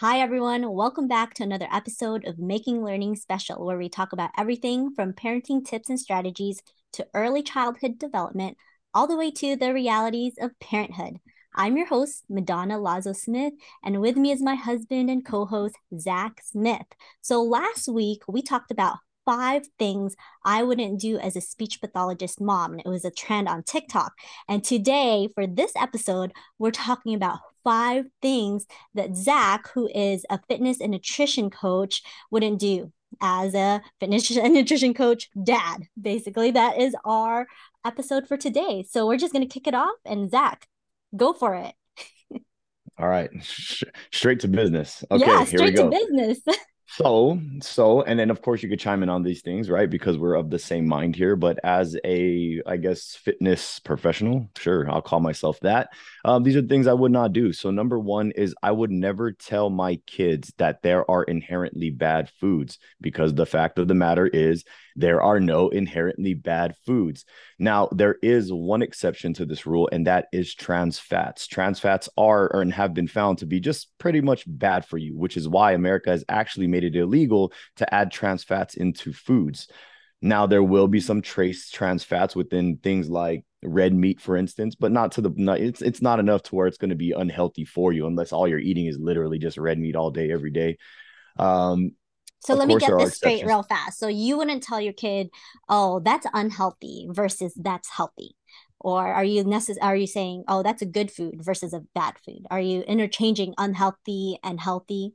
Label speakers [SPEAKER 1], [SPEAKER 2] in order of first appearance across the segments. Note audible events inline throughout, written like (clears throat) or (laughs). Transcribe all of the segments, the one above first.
[SPEAKER 1] Hi, everyone. Welcome back to another episode of Making Learning Special, where we talk about everything from parenting tips and strategies to early childhood development, all the way to the realities of parenthood. I'm your host, Madonna Lazo Smith, and with me is my husband and co host, Zach Smith. So, last week we talked about five things I wouldn't do as a speech pathologist mom. And it was a trend on TikTok. And today, for this episode, we're talking about five things that Zach, who is a fitness and nutrition coach, wouldn't do as a fitness (laughs) and nutrition coach dad. Basically, that is our episode for today. So we're just going to kick it off. And Zach, go for it. (laughs)
[SPEAKER 2] All right, (laughs) straight to business. Okay, yeah,
[SPEAKER 1] here we go. business.
[SPEAKER 2] So, so, and then of course you could chime in on these things, right? Because we're of the same mind here. But as a, I guess, fitness professional, sure, I'll call myself that. Um, these are things I would not do. So, number one is I would never tell my kids that there are inherently bad foods because the fact of the matter is there are no inherently bad foods. Now, there is one exception to this rule, and that is trans fats. Trans fats are and have been found to be just pretty much bad for you, which is why America has actually made it illegal to add trans fats into foods. Now, there will be some trace trans fats within things like red meat, for instance, but not to the it's it's not enough to where it's going to be unhealthy for you unless all you're eating is literally just red meat all day, every day. Um,
[SPEAKER 1] so let me get this straight real fast. So you wouldn't tell your kid, "Oh, that's unhealthy" versus "that's healthy," or are you necess- Are you saying, "Oh, that's a good food" versus a bad food? Are you interchanging unhealthy and healthy?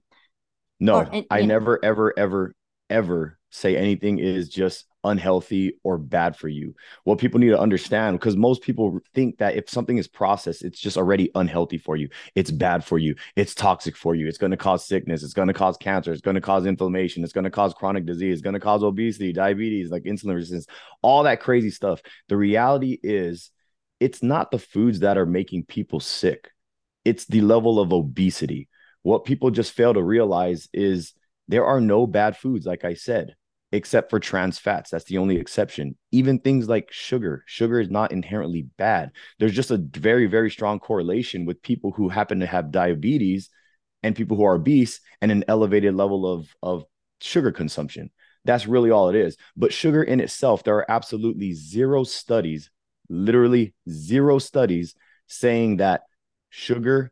[SPEAKER 2] No, oh, or, I never, ever, ever, ever say anything is just unhealthy or bad for you. What people need to understand, because most people think that if something is processed, it's just already unhealthy for you. It's bad for you. It's toxic for you. It's going to cause sickness. It's going to cause cancer. It's going to cause inflammation. It's going to cause chronic disease. It's going to cause obesity, diabetes, like insulin resistance, all that crazy stuff. The reality is, it's not the foods that are making people sick, it's the level of obesity. What people just fail to realize is there are no bad foods, like I said except for trans fats. That's the only exception. Even things like sugar, sugar is not inherently bad. There's just a very, very strong correlation with people who happen to have diabetes and people who are obese and an elevated level of, of sugar consumption. That's really all it is. But sugar in itself, there are absolutely zero studies, literally zero studies saying that sugar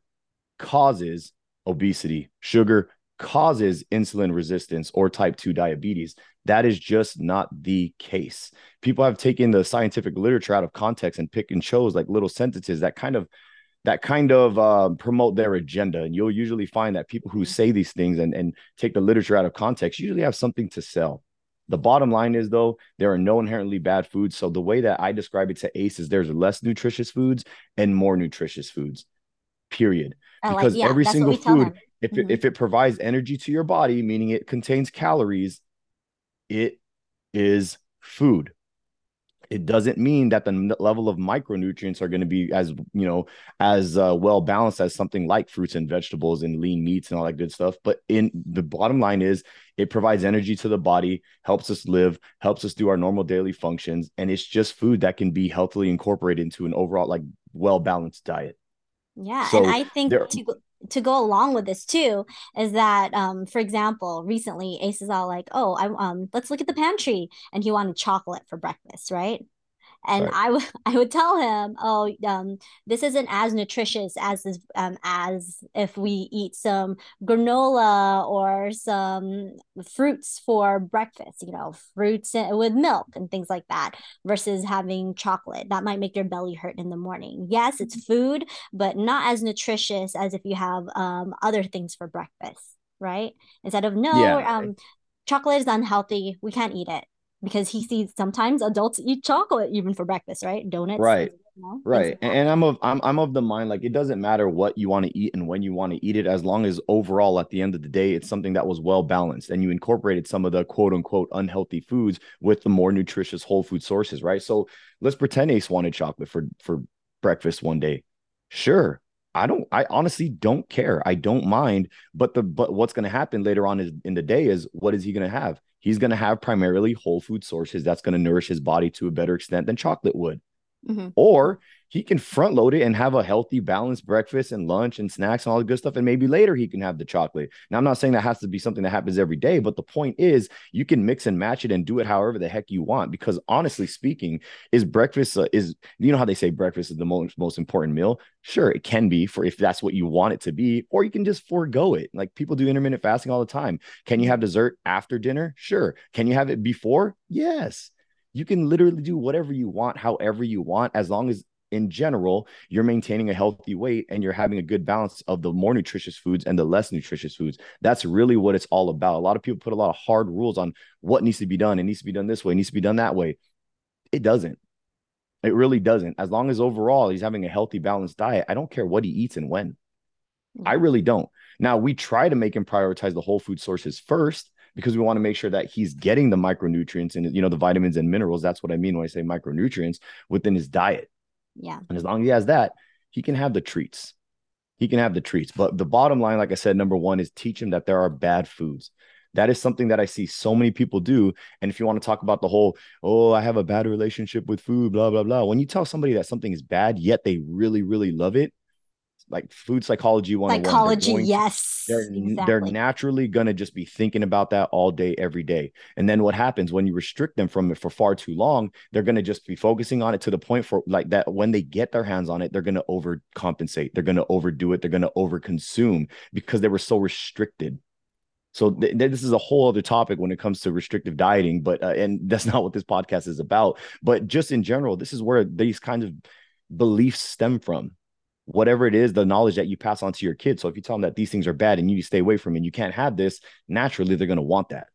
[SPEAKER 2] causes obesity. Sugar causes insulin resistance or type 2 diabetes. That is just not the case. People have taken the scientific literature out of context and pick and chose like little sentences that kind of that kind of uh, promote their agenda. And you'll usually find that people who say these things and, and take the literature out of context usually have something to sell. The bottom line is, though, there are no inherently bad foods. So the way that I describe it to ACE is there's less nutritious foods and more nutritious foods, period. because like, yeah, every single food, if, mm-hmm. it, if it provides energy to your body, meaning it contains calories, it is food. It doesn't mean that the level of micronutrients are going to be as you know as uh, well balanced as something like fruits and vegetables and lean meats and all that good stuff. But in the bottom line is it provides energy to the body, helps us live, helps us do our normal daily functions, and it's just food that can be healthily incorporated into an overall like well balanced diet.
[SPEAKER 1] Yeah, so and I think there, to to go along with this too is that um for example recently ace is all like oh i um let's look at the pantry and he wanted chocolate for breakfast right and right. I would (laughs) I would tell him, oh, um, this isn't as nutritious as this, um, as if we eat some granola or some fruits for breakfast. You know, fruits with milk and things like that, versus having chocolate. That might make your belly hurt in the morning. Yes, it's mm-hmm. food, but not as nutritious as if you have um, other things for breakfast. Right? Instead of no, yeah. um, chocolate is unhealthy. We can't eat it because he sees sometimes adults eat chocolate even for breakfast, right? Donuts.
[SPEAKER 2] Right. You know, right. And, and I'm of I'm I'm of the mind like it doesn't matter what you want to eat and when you want to eat it, as long as overall at the end of the day it's something that was well balanced and you incorporated some of the quote unquote unhealthy foods with the more nutritious whole food sources, right? So let's pretend Ace wanted chocolate for for breakfast one day. Sure. I don't I honestly don't care. I don't mind. But the but what's gonna happen later on is in the day is what is he gonna have? He's going to have primarily whole food sources that's going to nourish his body to a better extent than chocolate would. Mm-hmm. Or he can front load it and have a healthy, balanced breakfast and lunch and snacks and all the good stuff. And maybe later he can have the chocolate. Now, I'm not saying that has to be something that happens every day, but the point is you can mix and match it and do it however the heck you want. Because honestly speaking, is breakfast uh, is you know how they say breakfast is the most most important meal? Sure, it can be for if that's what you want it to be, or you can just forego it. Like people do intermittent fasting all the time. Can you have dessert after dinner? Sure. Can you have it before? Yes you can literally do whatever you want, however you want, as long as in general, you're maintaining a healthy weight and you're having a good balance of the more nutritious foods and the less nutritious foods. That's really what it's all about. A lot of people put a lot of hard rules on what needs to be done. It needs to be done this way, it needs to be done that way. It doesn't. It really doesn't. As long as overall he's having a healthy, balanced diet, I don't care what he eats and when. I mm-hmm. really don't. Now, we try to make him prioritize the whole food sources first because we want to make sure that he's getting the micronutrients and you know the vitamins and minerals. That's what I mean when I say micronutrients within his diet.
[SPEAKER 1] Yeah.
[SPEAKER 2] And as long as he has that, he can have the treats. He can have the treats. But the bottom line, like I said, number one is teach him that there are bad foods. That is something that I see so many people do. And if you want to talk about the whole, oh, I have a bad relationship with food, blah, blah, blah. When you tell somebody that something is bad, yet they really, really love it, like food psychology one
[SPEAKER 1] psychology yes
[SPEAKER 2] they're, exactly. they're naturally going to just be thinking about that all day every day. And then what happens when you restrict them from it for far too long they're going to just be focusing on it to the point for like that when they get their hands on it they're going to overcompensate they're going to overdo it they're going to overconsume because they were so restricted. So th- this is a whole other topic when it comes to restrictive dieting but uh, and (laughs) that's not what this podcast is about. But just in general this is where these kinds of beliefs stem from whatever it is, the knowledge that you pass on to your kids. So if you tell them that these things are bad and you stay away from it, and you can't have this, naturally they're going to want that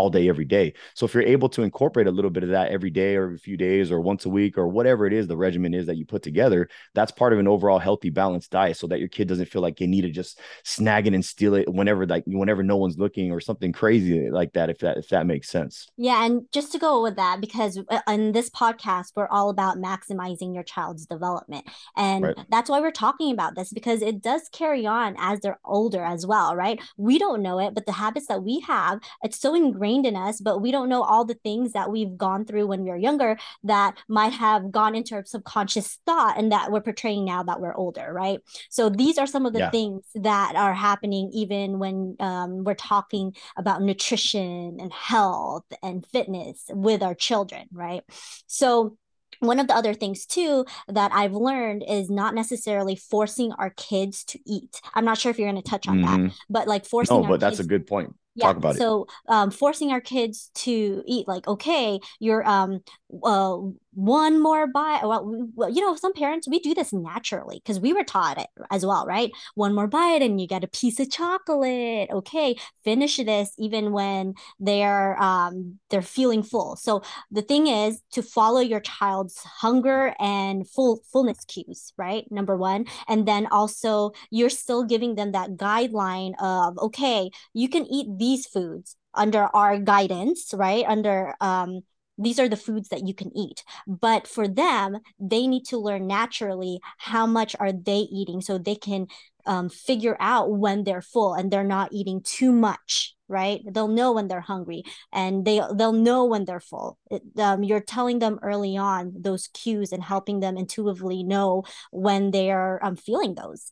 [SPEAKER 2] all day, every day. So if you're able to incorporate a little bit of that every day or every few days or once a week or whatever it is the regimen is that you put together, that's part of an overall healthy, balanced diet so that your kid doesn't feel like they need to just snag it and steal it whenever like whenever no one's looking or something crazy like that, if that if that makes sense.
[SPEAKER 1] Yeah. And just to go with that, because uh, in this podcast, we're all about maximizing your child's development. And right. that's why we're talking about this because it does carry on as they're older as well, right? We don't know it, but the habits that we have, it's so ingrained ingrained in us, but we don't know all the things that we've gone through when we were younger that might have gone into our subconscious thought and that we're portraying now that we're older, right? So these are some of the yeah. things that are happening even when um, we're talking about nutrition and health and fitness with our children, right? So one of the other things too that I've learned is not necessarily forcing our kids to eat. I'm not sure if you're going to touch on mm-hmm. that, but like forcing.
[SPEAKER 2] No, but that's a good point
[SPEAKER 1] yeah. talk about so, it. So um, forcing our kids to eat like, okay, you're um uh one more bite. Well, well, you know, some parents we do this naturally because we were taught it as well, right? One more bite and you get a piece of chocolate. Okay, finish this even when they're um they're feeling full. So the thing is to follow your child's hunger and full fullness cues, right? Number one, and then also you're still giving them that guideline of okay, you can eat these foods under our guidance, right? Under um these are the foods that you can eat. But for them they need to learn naturally how much are they eating so they can um, figure out when they're full and they're not eating too much right? They'll know when they're hungry and they they'll know when they're full. It, um, you're telling them early on those cues and helping them intuitively know when they're um, feeling those.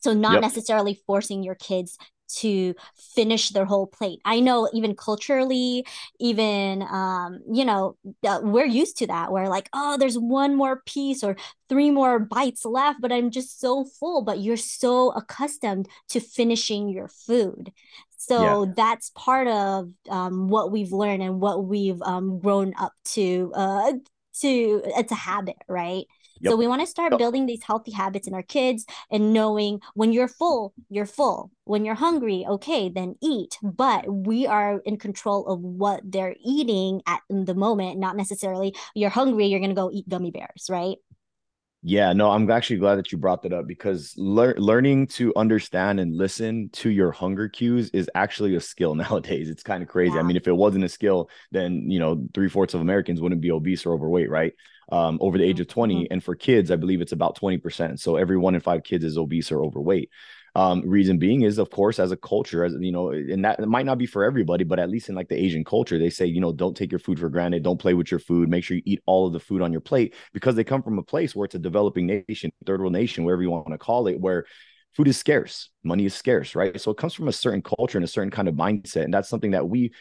[SPEAKER 1] So not yep. necessarily forcing your kids to finish their whole plate. I know even culturally, even um, you know, uh, we're used to that. Where like, oh, there's one more piece or three more bites left, but I'm just so full. But you're so accustomed to finishing your food. So yeah. that's part of um, what we've learned and what we've um, grown up to. Uh, to it's a habit, right? Yep. So we want to start yep. building these healthy habits in our kids and knowing when you're full, you're full. When you're hungry, okay, then eat. But we are in control of what they're eating at the moment, not necessarily you're hungry, you're going to go eat gummy bears, right?
[SPEAKER 2] Yeah, no, I'm actually glad that you brought that up because lear- learning to understand and listen to your hunger cues is actually a skill (laughs) nowadays. It's kind of crazy. Yeah. I mean, if it wasn't a skill, then you know, three fourths of Americans wouldn't be obese or overweight, right? um, over the age of 20. Mm-hmm. And for kids, I believe it's about 20%. So every one in five kids is obese or overweight. Um, reason being is, of course, as a culture, as you know, and that it might not be for everybody, but at least in like the Asian culture, they say, you know, don't take your food for granted, don't play with your food, make sure you eat all of the food on your plate because they come from a place where it's a developing nation, third world nation, wherever you want to call it, where food is scarce, money is scarce, right? So it comes from a certain culture and a certain kind of mindset, and that's something that we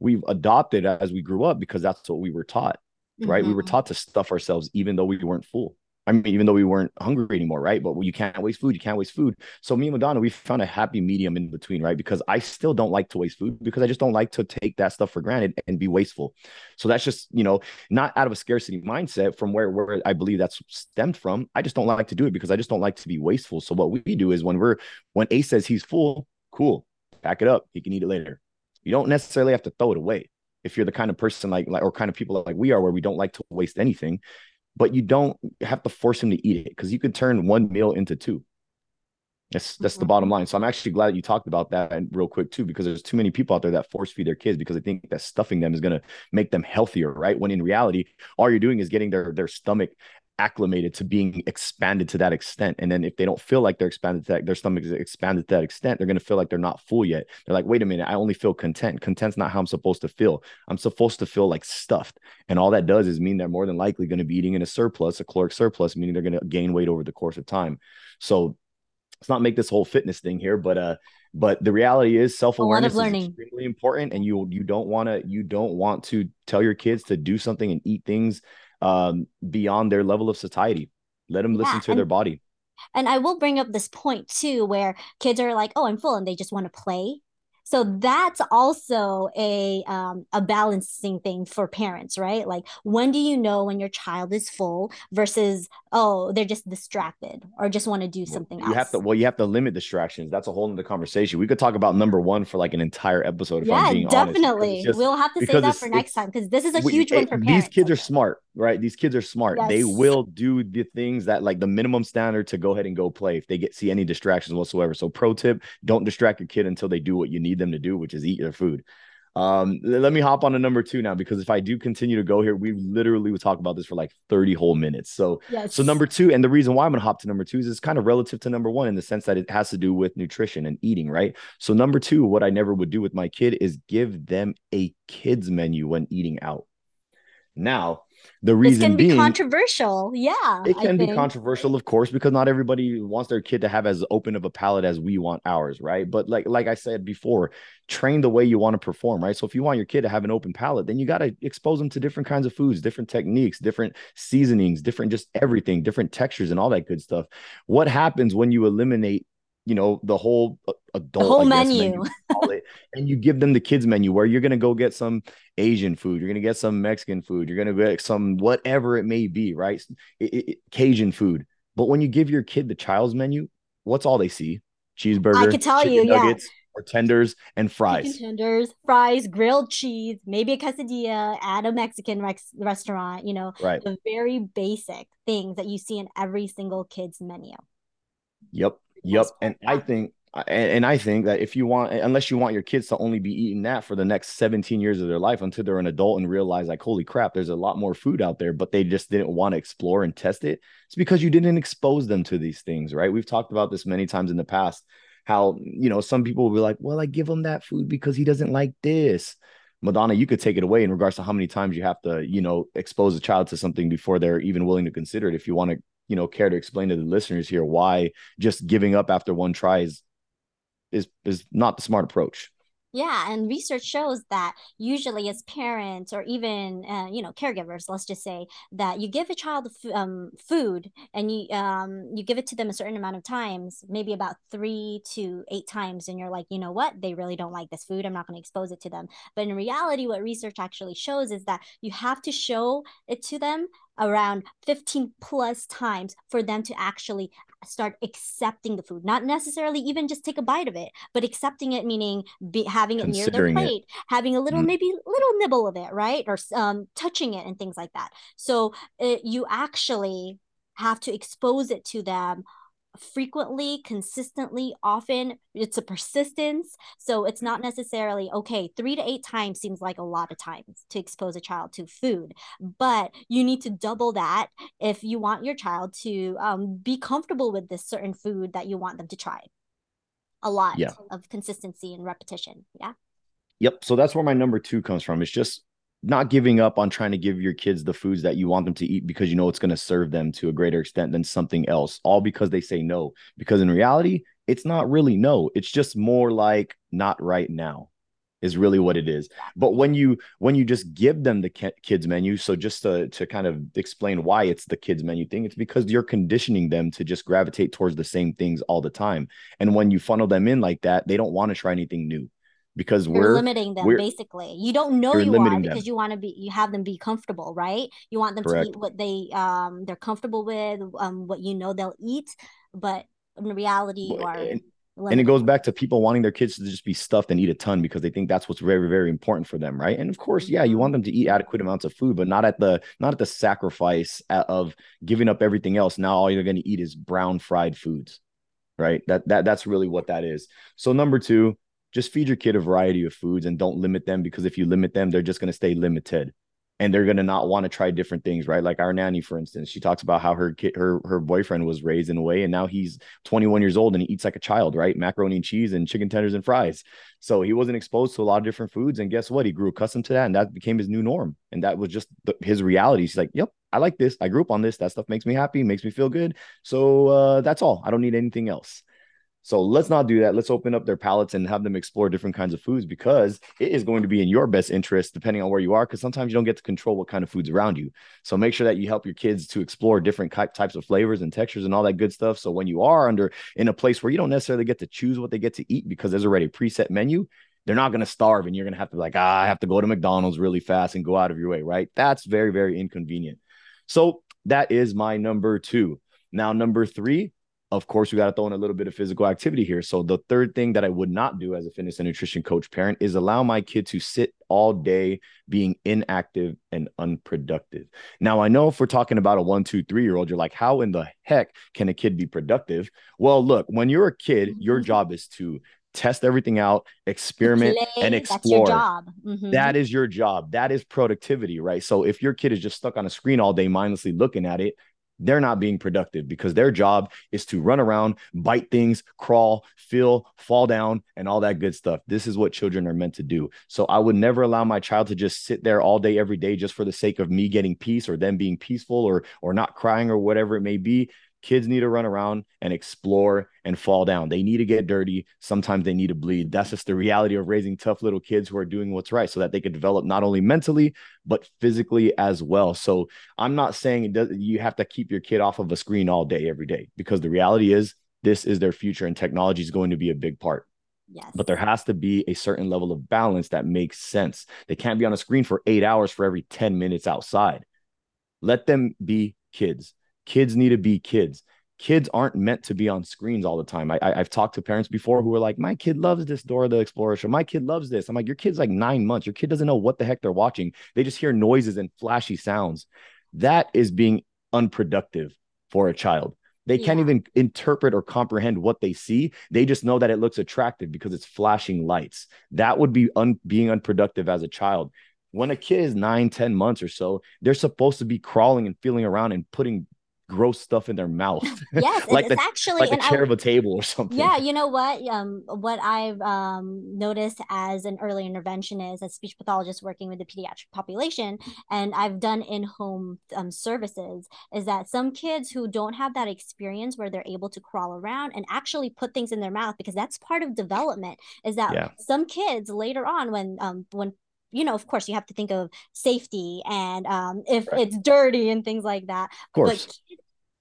[SPEAKER 2] we've adopted as we grew up because that's what we were taught, right? Mm-hmm. We were mm-hmm. taught to stuff ourselves even though we weren't full. I mean, even though we weren't hungry anymore, right? But you can't waste food. You can't waste food. So me and Madonna, we found a happy medium in between, right? Because I still don't like to waste food because I just don't like to take that stuff for granted and be wasteful. So that's just, you know, not out of a scarcity mindset from where where I believe that's stemmed from. I just don't like to do it because I just don't like to be wasteful. So what we do is when we're when Ace says he's full, cool, pack it up. He can eat it later. You don't necessarily have to throw it away if you're the kind of person like, like or kind of people like we are where we don't like to waste anything but you don't have to force him to eat it because you could turn one meal into two. That's that's the mm-hmm. bottom line. So I'm actually glad that you talked about that and real quick too, because there's too many people out there that force feed their kids because they think that stuffing them is gonna make them healthier, right? When in reality, all you're doing is getting their their stomach acclimated to being expanded to that extent. And then if they don't feel like they're expanded to that, their stomach is expanded to that extent, they're going to feel like they're not full yet. They're like, wait a minute, I only feel content. Content's not how I'm supposed to feel. I'm supposed to feel like stuffed. And all that does is mean they're more than likely going to be eating in a surplus, a caloric surplus, meaning they're going to gain weight over the course of time. So let's not make this whole fitness thing here, but uh, but the reality is self-awareness is extremely important and you you don't want to you don't want to tell your kids to do something and eat things um, beyond their level of satiety. Let them listen yeah, to and, their body.
[SPEAKER 1] And I will bring up this point too, where kids are like, "Oh, I'm full," and they just want to play. So that's also a um, a balancing thing for parents, right? Like when do you know when your child is full versus oh they're just distracted or just want to do something else.
[SPEAKER 2] you
[SPEAKER 1] else.
[SPEAKER 2] have to well you have to limit distractions. That's a whole other conversation. We could talk about number one for like an entire episode. If yeah,
[SPEAKER 1] definitely. Just, we'll have to say that for next time because this is a huge we, one for
[SPEAKER 2] parents. These kids are smart, right? These kids are smart. Yes. They will do the things that like the minimum standard to go ahead and go play if they get see any distractions whatsoever. So pro tip: don't distract your kid until they do what you need them to do, which is eat their food. Um, let me hop on to number two now because if I do continue to go here, we literally would talk about this for like 30 whole minutes. So, yes. so number two, and the reason why I'm gonna hop to number two is it's kind of relative to number one in the sense that it has to do with nutrition and eating, right? So, number two, what I never would do with my kid is give them a kids menu when eating out. Now, the reason it can being,
[SPEAKER 1] be controversial. Yeah.
[SPEAKER 2] It can be controversial, of course, because not everybody wants their kid to have as open of a palate as we want ours, right? But like like I said before, train the way you want to perform, right? So if you want your kid to have an open palate, then you got to expose them to different kinds of foods, different techniques, different seasonings, different just everything, different textures and all that good stuff. What happens when you eliminate you know the whole uh, adult
[SPEAKER 1] the whole menu,
[SPEAKER 2] menu and you give them the kids menu where you're going to go get some asian food you're going to get some mexican food you're going to get some whatever it may be right it, it, cajun food but when you give your kid the child's menu what's all they see cheeseburger i
[SPEAKER 1] can tell you nuggets, yeah
[SPEAKER 2] or tenders and fries.
[SPEAKER 1] Chicken tenders, fries, grilled cheese, maybe a quesadilla at a Mexican rex- restaurant, you know,
[SPEAKER 2] right.
[SPEAKER 1] the very basic things that you see in every single kid's menu.
[SPEAKER 2] Yep. Yep. And I think and I think that if you want, unless you want your kids to only be eating that for the next 17 years of their life until they're an adult and realize, like, holy crap, there's a lot more food out there, but they just didn't want to explore and test it. It's because you didn't expose them to these things, right? We've talked about this many times in the past. How, you know, some people will be like, well, I give him that food because he doesn't like this. Madonna, you could take it away in regards to how many times you have to, you know, expose a child to something before they're even willing to consider it. If you want to you know care to explain to the listeners here why just giving up after one try is is is not the smart approach
[SPEAKER 1] yeah, and research shows that usually as parents or even uh, you know caregivers, let's just say that you give a child um, food and you um, you give it to them a certain amount of times, maybe about three to eight times, and you're like, you know what, they really don't like this food. I'm not going to expose it to them. But in reality, what research actually shows is that you have to show it to them around 15 plus times for them to actually start accepting the food not necessarily even just take a bite of it but accepting it meaning be, having it near their plate it. having a little mm. maybe little nibble of it right or um, touching it and things like that so it, you actually have to expose it to them frequently, consistently, often. It's a persistence. So it's not necessarily okay, three to eight times seems like a lot of times to expose a child to food, but you need to double that if you want your child to um, be comfortable with this certain food that you want them to try. A lot yeah. of consistency and repetition. Yeah.
[SPEAKER 2] Yep. So that's where my number two comes from. It's just not giving up on trying to give your kids the foods that you want them to eat because you know it's going to serve them to a greater extent than something else, all because they say no. Because in reality, it's not really no. It's just more like not right now is really what it is. But when you when you just give them the kids menu, so just to to kind of explain why it's the kids menu thing, it's because you're conditioning them to just gravitate towards the same things all the time. And when you funnel them in like that, they don't want to try anything new because you're we're
[SPEAKER 1] limiting them
[SPEAKER 2] we're,
[SPEAKER 1] basically. You don't know you are because them. you want to be you have them be comfortable right? You want them Correct. to eat what they um they're comfortable with um what you know they'll eat but in reality you are
[SPEAKER 2] and, and it goes back to people wanting their kids to just be stuffed and eat a ton because they think that's what's very very important for them right? And of course yeah you want mm-hmm. them to eat adequate amounts of food but not at the not at the sacrifice of giving up everything else. Now all you're going to eat is brown fried foods right? That that that's really what that is. So number two just feed your kid a variety of foods and don't limit them because if you limit them, they're just going to stay limited and they're going to not want to try different things, right? Like our nanny, for instance, she talks about how her kid, her her boyfriend was raised in a way, and now he's 21 years old and he eats like a child, right? Macaroni and cheese and chicken tenders and fries. So he wasn't exposed to a lot of different foods, and guess what? He grew accustomed to that, and that became his new norm, and that was just the, his reality. She's like, "Yep, I like this. I grew up on this. That stuff makes me happy, makes me feel good. So uh, that's all. I don't need anything else." So let's not do that. Let's open up their palates and have them explore different kinds of foods because it is going to be in your best interest, depending on where you are. Because sometimes you don't get to control what kind of foods around you. So make sure that you help your kids to explore different types of flavors and textures and all that good stuff. So when you are under in a place where you don't necessarily get to choose what they get to eat because there's already a preset menu, they're not going to starve and you're going to have to like, ah, I have to go to McDonald's really fast and go out of your way, right? That's very, very inconvenient. So that is my number two. Now, number three, of course, we got to throw in a little bit of physical activity here. So the third thing that I would not do as a fitness and nutrition coach parent is allow my kid to sit all day being inactive and unproductive. Now, I know if we're talking about a one, two, three year old, you're like, how in the heck can a kid be productive? Well, look, when you're a kid, your mm-hmm. job is to test everything out, experiment, Play, and explore. Mm-hmm. That is your job. That is productivity, right? So if your kid is just stuck on a screen all day, mindlessly looking at it, they're not being productive because their job is to run around, bite things, crawl, feel, fall down, and all that good stuff. This is what children are meant to do. So I would never allow my child to just sit there all day, every day, just for the sake of me getting peace or them being peaceful or or not crying or whatever it may be. Kids need to run around and explore and fall down. They need to get dirty. Sometimes they need to bleed. That's just the reality of raising tough little kids who are doing what's right so that they could develop not only mentally, but physically as well. So I'm not saying it does, you have to keep your kid off of a screen all day, every day, because the reality is this is their future and technology is going to be a big part.
[SPEAKER 1] Yes.
[SPEAKER 2] But there has to be a certain level of balance that makes sense. They can't be on a screen for eight hours for every 10 minutes outside. Let them be kids kids need to be kids kids aren't meant to be on screens all the time. I, I have talked to parents before who are like, my kid loves this Dora the Explorer show. My kid loves this. I'm like, your kid's like nine months. Your kid doesn't know what the heck they're watching. They just hear noises and flashy sounds. That is being unproductive for a child. They yeah. can't even interpret or comprehend what they see. They just know that it looks attractive because it's flashing lights. That would be un- being unproductive as a child when a kid is nine, 10 months or so, they're supposed to be crawling and feeling around and putting gross stuff in their mouth. (laughs)
[SPEAKER 1] Yes,
[SPEAKER 2] like
[SPEAKER 1] it's
[SPEAKER 2] the,
[SPEAKER 1] actually
[SPEAKER 2] like a chair I, of a table or something.
[SPEAKER 1] Yeah, you know what? Um, what I've um noticed as an early intervention is as speech pathologist working with the pediatric population, and I've done in-home um, services, is that some kids who don't have that experience where they're able to crawl around and actually put things in their mouth because that's part of development. Is that yeah. some kids later on when um when you know, of course, you have to think of safety and um, if right. it's dirty and things like that.
[SPEAKER 2] Of course.
[SPEAKER 1] But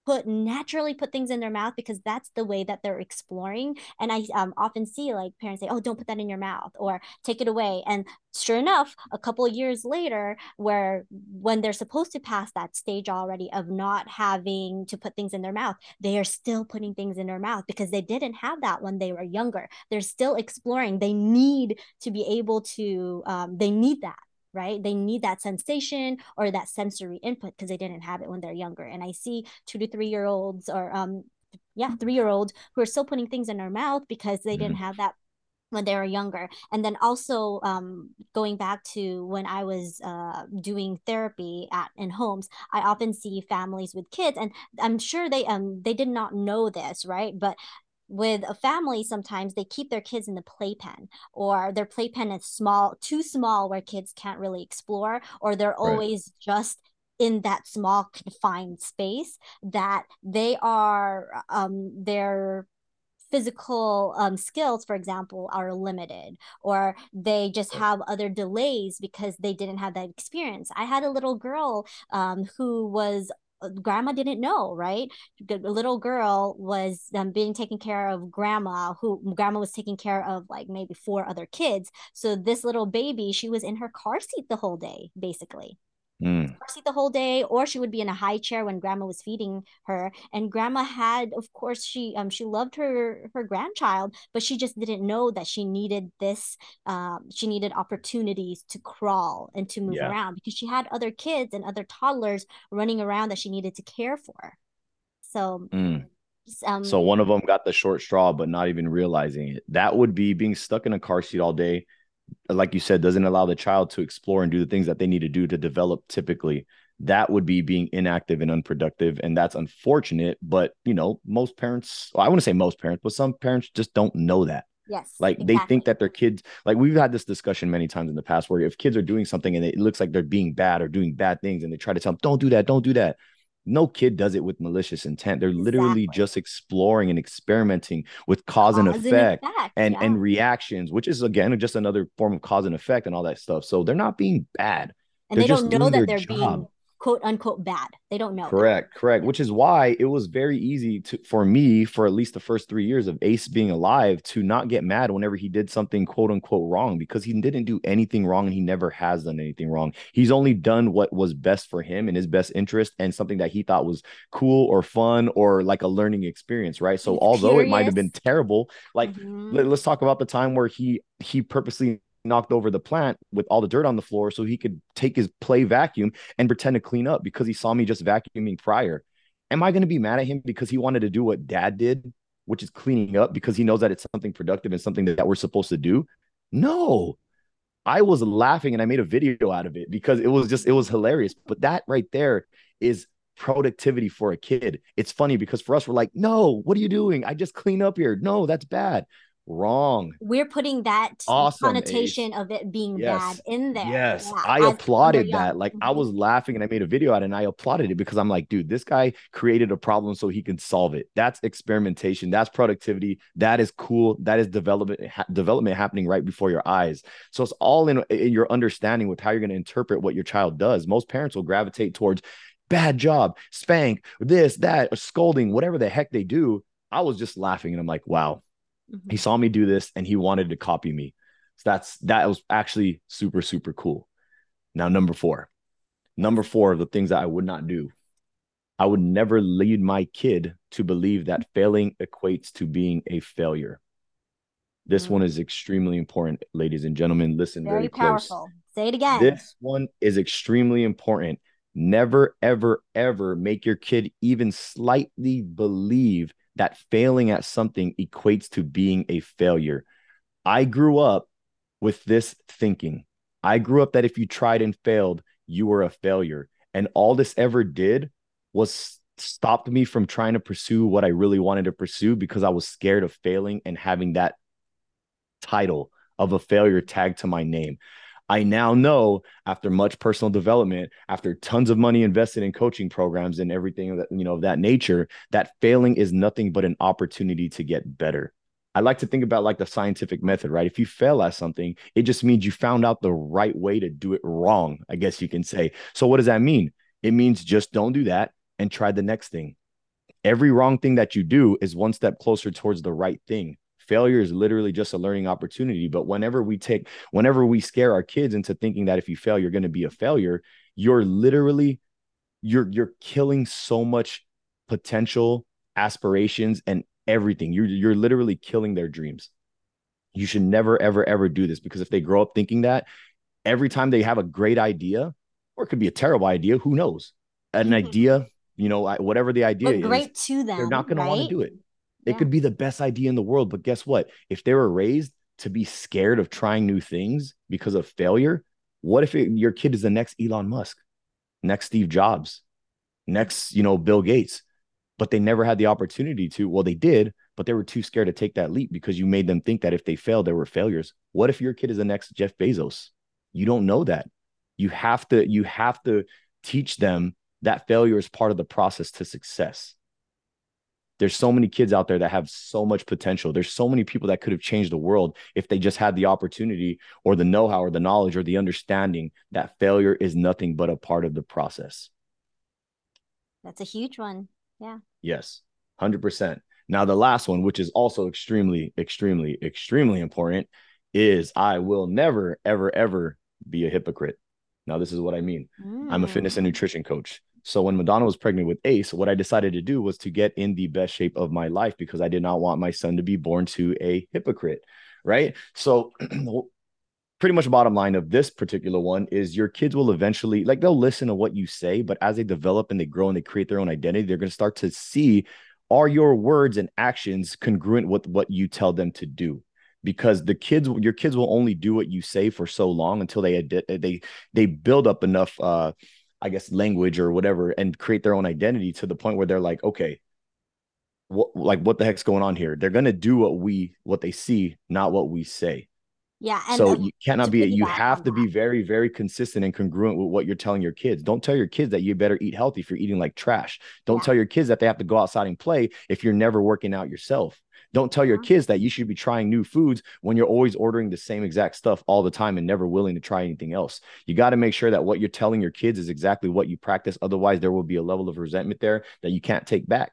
[SPEAKER 1] put naturally put things in their mouth because that's the way that they're exploring. And i um, often see like parents say oh don't put that in your mouth or take it away. And sure enough a couple years later where when they're supposed to pass that stage already of not having to put things in their mouth they are still putting things in their mouth because they didn't have that when they were younger. They're still exploring. They need to be able to um, they need that right? They need that sensation or that sensory input because they didn't have it when they're younger. And I see two to three year olds or um, yeah, three year olds who are still putting things in their mouth because they mm-hmm. didn't have that when they were younger and then also um, going back to when i was uh, doing therapy at in homes i often see families with kids and i'm sure they um they did not know this right but with a family sometimes they keep their kids in the playpen or their playpen is small too small where kids can't really explore or they're right. always just in that small confined space that they are um their physical um, skills, for example, are limited, or they just have other delays because they didn't have that experience. I had a little girl um, who was grandma didn't know right? The little girl was um, being taken care of grandma who grandma was taking care of like maybe four other kids. So this little baby she was in her car seat the whole day basically mm. seat the whole day, or she would be in a high chair when grandma was feeding her. And grandma had, of course, she um she loved her her grandchild, but she just didn't know that she needed this. Um, she needed opportunities to crawl and to move yeah. around because she had other kids and other toddlers running around that she needed to care for. So.
[SPEAKER 2] Mm. Um, so one of them got the short straw, but not even realizing it. That would be being stuck in a car seat all day, like you said, doesn't allow the child to explore and do the things that they need to do to develop typically, that would be being inactive and unproductive. And that's unfortunate. But, you know, most parents, well, I want to say most parents, but some parents just don't know that.
[SPEAKER 1] Yes.
[SPEAKER 2] Like exactly. they think that their kids, like we've had this discussion many times in the past where if kids are doing something and it looks like they're being bad or doing bad things and they try to tell them, don't do that, don't do that no kid does it with malicious intent. They're exactly. literally just exploring and experimenting with cause, cause and effect, and, effect, and, yeah. and reactions, which is again just another form of cause and effect and all that stuff. So they're not being bad.
[SPEAKER 1] And they're they don't know that they're job. being quote unquote bad. They don't know.
[SPEAKER 2] Correct, that. correct. Which is why it was very easy to for me for at least the first three years of Ace being alive to not get mad whenever he did something quote unquote wrong because he didn't do anything wrong and he never has done anything wrong. He's only done what was best for him in his best interest and something that he thought was cool or fun or like a learning experience, right? So He's although curious. it might have been terrible, like mm-hmm. let, let's talk about the time where he he purposely knocked over the plant with all the dirt on the floor so he could take his play vacuum and pretend to clean up because he saw me just vacuuming prior. Am I going to be mad at him because he wanted to do what dad did, which is cleaning up because he knows that it's something productive and something that, we're supposed to do? No. I was laughing and I made a video out of it because it was just it was hilarious. But that right there is productivity for a kid. It's funny because for us, we're like, no, what are you doing? I just clean up here. No, that's bad. Wrong.
[SPEAKER 1] We're putting that awesome, connotation of it being yes. bad in there.
[SPEAKER 2] Yes, yeah, I applauded that. Like mm-hmm. I was laughing and I made a video out and I applauded it because I'm like, dude, this guy created a problem so he can solve it. That's experimentation. That's productivity. That is cool. That is development ha- development happening right before your eyes. So it's all in, in your understanding with how you're going to interpret what your child does. Most parents will gravitate towards bad job, spank, this, that, or scolding, whatever the heck they do. I was just laughing and I'm like, wow, Mm-hmm. He saw me do this and he wanted to copy me. So that's that was actually super, super cool. Now, number four. Number four of the things that I would not do. I would never lead my kid to believe that failing equates to being a failure. This mm-hmm. one is extremely important, ladies and gentlemen. Listen very, very powerful. Close.
[SPEAKER 1] Say it again.
[SPEAKER 2] This one is extremely important. Never, ever, ever make your kid even slightly believe that failing at something equates to being a failure. I grew up with this thinking. I grew up that if you tried and failed, you were a failure. And all this ever did was stopped me from trying to pursue what I really wanted to pursue because I was scared of failing and having that title of a failure tagged to my name. I now know after much personal development, after tons of money invested in coaching programs and everything that you know of that nature, that failing is nothing but an opportunity to get better. I like to think about like the scientific method, right? If you fail at something, it just means you found out the right way to do it wrong, I guess you can say. So what does that mean? It means just don't do that and try the next thing. Every wrong thing that you do is one step closer towards the right thing failure is literally just a learning opportunity but whenever we take whenever we scare our kids into thinking that if you fail you're going to be a failure you're literally you're you're killing so much potential aspirations and everything you're you're literally killing their dreams you should never ever ever do this because if they grow up thinking that every time they have a great idea or it could be a terrible idea who knows an mm-hmm. idea you know whatever the idea
[SPEAKER 1] but great is, to them
[SPEAKER 2] they're not going
[SPEAKER 1] right?
[SPEAKER 2] to want to do it It yeah. could be the best idea in the world, but guess what? If they were raised to be scared of trying new things because of failure, what if it, your kid is the next Elon Musk, next Steve Jobs, next, you know, Bill Gates? But they never had the opportunity to. Well, they did, but they were too scared to take that leap because you made them think that if they failed, there were failures. What if your kid is the next Jeff Bezos? You don't know that. You have to, you have to teach them that failure is part of the process to success. There's so many kids out there that have so much potential. There's so many people that could have changed the world if they just had the opportunity or the know how or the knowledge or the understanding that failure is nothing but a part of the process.
[SPEAKER 1] That's a huge one. Yeah.
[SPEAKER 2] Yes, 100%. Now, the last one, which is also extremely, extremely, extremely important, is I will never, ever, ever be a hypocrite. Now, this is what I mean. Mm. I'm a fitness and mm. nutrition coach. So when Madonna was pregnant with Ace, what I decided to do was to get in the best shape of my life because I did not want my son to be born to a hypocrite. Right. So (clears throat) pretty much bottom line of this particular one is your kids will eventually like they'll listen to what you say, but as they develop and they grow and they create their own identity, they're going to start to see are your words and actions congruent with what you tell them to do because the kids your kids will only do what you say for so long until they they they build up enough uh i guess language or whatever and create their own identity to the point where they're like okay what like what the heck's going on here they're going to do what we what they see not what we say
[SPEAKER 1] yeah.
[SPEAKER 2] so you cannot be, you have to be very, very consistent and congruent with what you're telling your kids. Don't tell your kids that you better eat healthy if you're eating like trash. Don't yeah. tell your kids that they have to go outside and play if you're never working out yourself. Don't tell your uh-huh. kids that you should be trying new foods when you're always ordering the same exact stuff all the time and never willing to try anything else. You got to make sure that what you're telling your kids is exactly what you practice. Otherwise, there will be a level of resentment there that you can't take back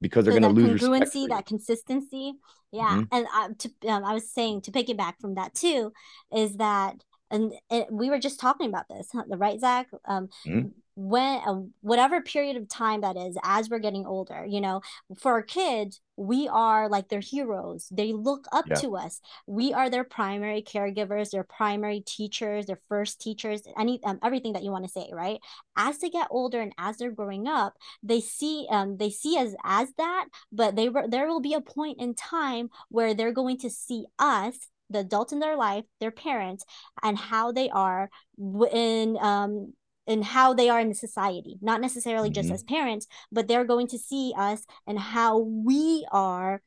[SPEAKER 2] because they're so going to lose
[SPEAKER 1] congruency, that consistency. Yeah, mm-hmm. and uh, to, um, I was saying to piggyback from that too is that, and it, we were just talking about this, the right, Zach. Um, mm-hmm when uh, whatever period of time that is as we're getting older you know for our kids we are like their heroes. They look up yeah. to us. We are their primary caregivers their primary teachers their first teachers any um, everything that you want to say right? As they get older and as they're growing up they see um they see us as that but they were there will be a point in time where they're going to see us the adult in their life, their parents, and how they are in um, and how they are in the society, not necessarily mm-hmm. just as parents, but they're going to see us and how we are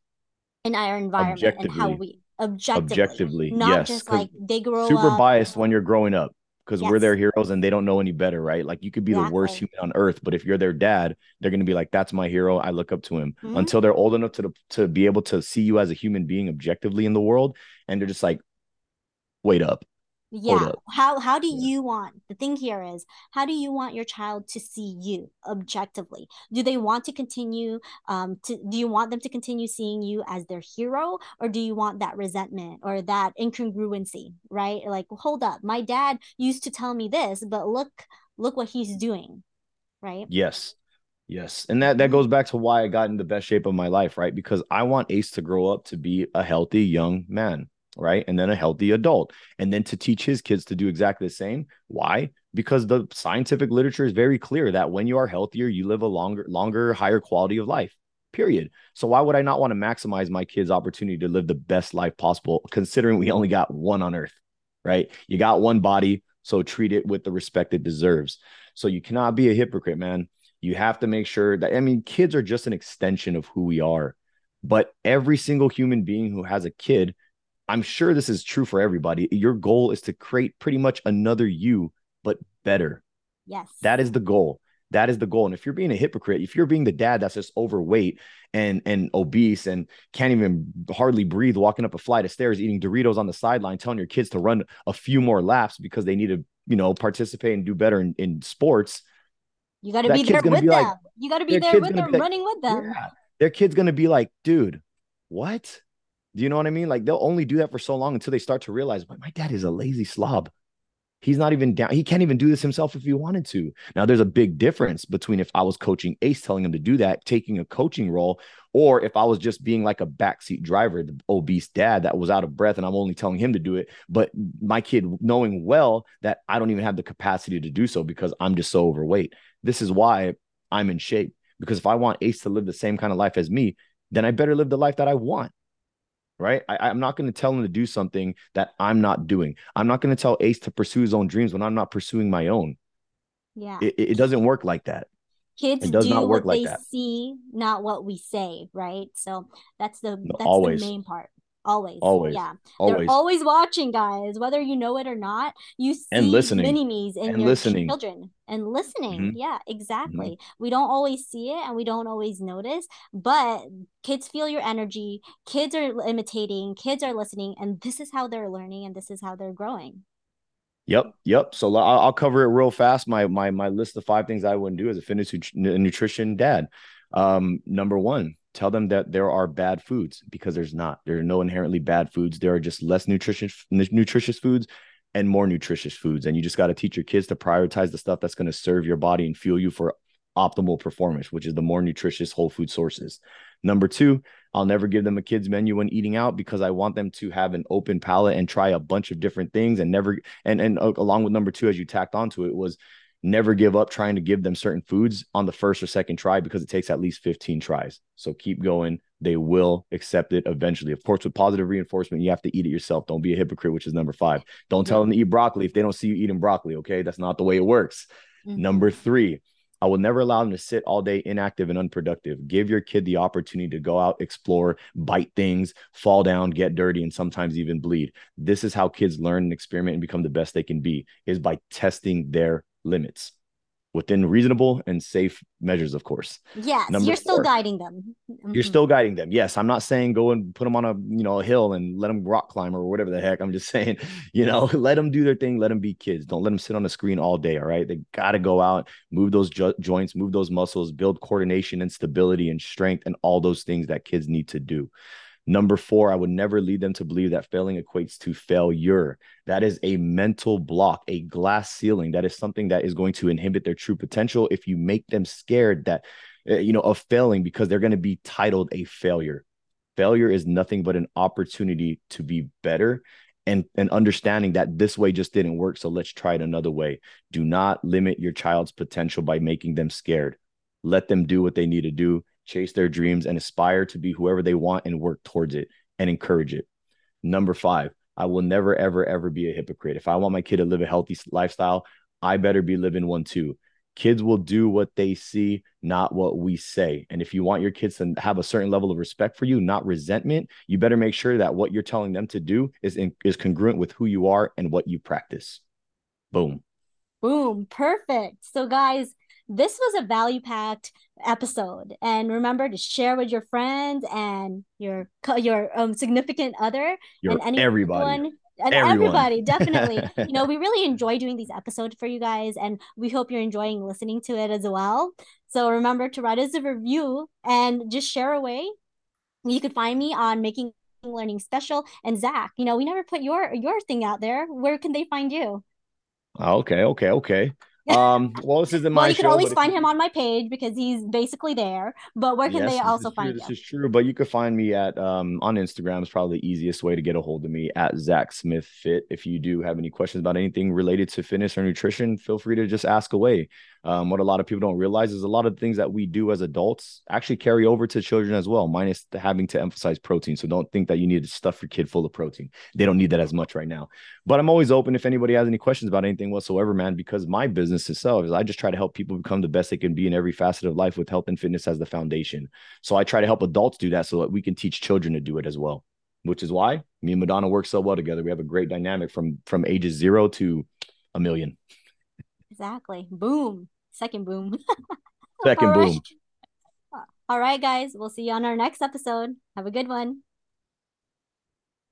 [SPEAKER 1] in our environment and how we objectively, objectively not yes. just like they grow
[SPEAKER 2] super
[SPEAKER 1] up.
[SPEAKER 2] biased when you're growing up because yes. we're their heroes and they don't know any better, right? Like you could be exactly. the worst human on earth, but if you're their dad, they're gonna be like, "That's my hero. I look up to him." Mm-hmm. Until they're old enough to to be able to see you as a human being objectively in the world, and they're just like, "Wait up,
[SPEAKER 1] yeah. How how do you want the thing here is how do you want your child to see you objectively? Do they want to continue um to do you want them to continue seeing you as their hero or do you want that resentment or that incongruency right? Like hold up my dad used to tell me this but look look what he's doing right?
[SPEAKER 2] Yes. Yes. And that that goes back to why I got in the best shape of my life, right? Because I want Ace to grow up to be a healthy young man right? And then a healthy adult. And then to teach his kids to do exactly the same. Why? Because the scientific literature is very clear that when you are healthier, you live a longer, longer, higher quality of life. Period. So why would I not want to maximize my kids' opportunity to live the best life possible, considering we only got one on earth, right? You got one body, so treat it with the respect it deserves. So you cannot be a hypocrite, man. You have to make sure that I mean, kids are just an extension of who we are. But every single human being who has a kid I'm sure this is true for everybody. Your goal is to create pretty much another you, but better.
[SPEAKER 1] Yes.
[SPEAKER 2] That is the goal. That is the goal. And if you're being a hypocrite, if you're being the dad that's just overweight and and obese and can't even hardly breathe, walking up a flight of stairs, eating Doritos on the sideline, telling your kids to run a few more laps because they need to, you know, participate and do better in, in sports.
[SPEAKER 1] You got to be there with them. Like, you got to be there with them, like, running with them.
[SPEAKER 2] Yeah, their kid's gonna be like, dude, what? Do you know what I mean? Like they'll only do that for so long until they start to realize, but my dad is a lazy slob. He's not even down. He can't even do this himself if he wanted to. Now, there's a big difference between if I was coaching Ace, telling him to do that, taking a coaching role, or if I was just being like a backseat driver, the obese dad that was out of breath, and I'm only telling him to do it. But my kid knowing well that I don't even have the capacity to do so because I'm just so overweight. This is why I'm in shape. Because if I want Ace to live the same kind of life as me, then I better live the life that I want. Right. I, am not going to tell him to do something that I'm not doing. I'm not going to tell Ace to pursue his own dreams when I'm not pursuing my own.
[SPEAKER 1] Yeah.
[SPEAKER 2] It, it doesn't work like that.
[SPEAKER 1] Kids it does do not work what like they that. see, not what we say, right? So that's the no, that's always. the main part. Always. Always. Yeah. Always. They're always watching, guys, whether you know it or not. You see
[SPEAKER 2] and listening.
[SPEAKER 1] mini-me's in and your listening. children and listening. Mm-hmm. Yeah, exactly. Mm-hmm. We don't always see it and we don't always notice, but kids feel your energy. Kids are imitating, kids are listening, and this is how they're learning and this is how they're growing.
[SPEAKER 2] Yep, yep. So I'll cover it real fast. My my my list of five things I wouldn't do as a fitness nutrition dad. Um, number one, tell them that there are bad foods because there's not. There are no inherently bad foods. There are just less nutritious nutritious foods and more nutritious foods. And you just got to teach your kids to prioritize the stuff that's going to serve your body and fuel you for optimal performance, which is the more nutritious whole food sources. Number two, I'll never give them a kids menu when eating out because I want them to have an open palate and try a bunch of different things and never and and uh, along with number two, as you tacked onto it, was never give up trying to give them certain foods on the first or second try because it takes at least 15 tries. So keep going. They will accept it eventually. Of course, with positive reinforcement, you have to eat it yourself. Don't be a hypocrite, which is number five. Don't tell them to eat broccoli if they don't see you eating broccoli. Okay. That's not the way it works. Mm-hmm. Number three, I will never allow them to sit all day inactive and unproductive. Give your kid the opportunity to go out, explore, bite things, fall down, get dirty, and sometimes even bleed. This is how kids learn and experiment and become the best they can be is by testing their limits within reasonable and safe measures, of course.
[SPEAKER 1] Yes, Number you're four, still guiding them.
[SPEAKER 2] Mm-hmm. You're still guiding them. Yes, I'm not saying go and put them on a you know a hill and let them rock climb or whatever the heck. I'm just (laughs) saying, you know, (laughs) let them do their thing. Let them be kids. Don't let them sit on the screen all day. All right, they got to go out, move those jo- joints, move those muscles, build coordination and stability and strength and all those things that kids need to do. Number four, I would never lead them to believe that failing equates to failure. That is a mental block, a glass ceiling. That is something that is going to inhibit their true potential if you make them scared that, uh, you know, of failing because they're going to be titled a failure. Failure is nothing but an opportunity to be better and, and understanding that this way just didn't work. So let's try it another way. Do not limit your child's potential by making them scared. Let them do what they need to do chase their dreams, and aspire to be whoever they want and work towards it and encourage it. Number five, I will never, ever, ever be a hypocrite. If I want my kid to live a healthy lifestyle, I better be living one too. Kids will do what they see, not what we say. And if you want your kids to have a certain level of respect for you, not resentment, you better make sure that what you're telling them to do is in, is congruent with who you are and what you practice. Boom.
[SPEAKER 1] Boom. Perfect. So, guys, this was a value packed episode. And remember to share with your friends and your your um, significant other
[SPEAKER 2] your and anyone everybody.
[SPEAKER 1] and Everyone. everybody definitely. (laughs) You know we really enjoy doing these episodes for you guys and we hope you're enjoying listening to it as well. So remember to write us a review and just share away. You could find me on making learning special and zach. You know we never put your your thing out there. Where can they find you?
[SPEAKER 2] Okay okay okay (laughs) um, well, this isn't my.
[SPEAKER 1] well, you
[SPEAKER 2] can
[SPEAKER 1] always find him on my page because he's basically there. But where can yes, they also find
[SPEAKER 2] you? This is true, but you can find me at um on Instagram. Is probably the easiest way to get a hold of me at Zach Smith Fit. If you do have any questions about anything related to fitness or nutrition, feel free to just ask away. Um, what a lot of people don't realize is a lot of things that we do as adults actually carry over to children as well, minus the having to emphasize protein. So don't think that you need to stuff your kid full of protein. They don't need that as much right now. But I'm always open if anybody has any questions about anything whatsoever, man, because my business itself is I just try to help people become the best they can be in every facet of life with health and fitness as the foundation. So I try to help adults do that so that we can teach children to do it as well, which is why me and Madonna work so well together. We have a great dynamic from from ages zero to a million.
[SPEAKER 1] Exactly. Boom. Second boom. (laughs)
[SPEAKER 2] Second All boom.
[SPEAKER 1] Right. All right, guys. We'll see you on our next episode. Have a good one.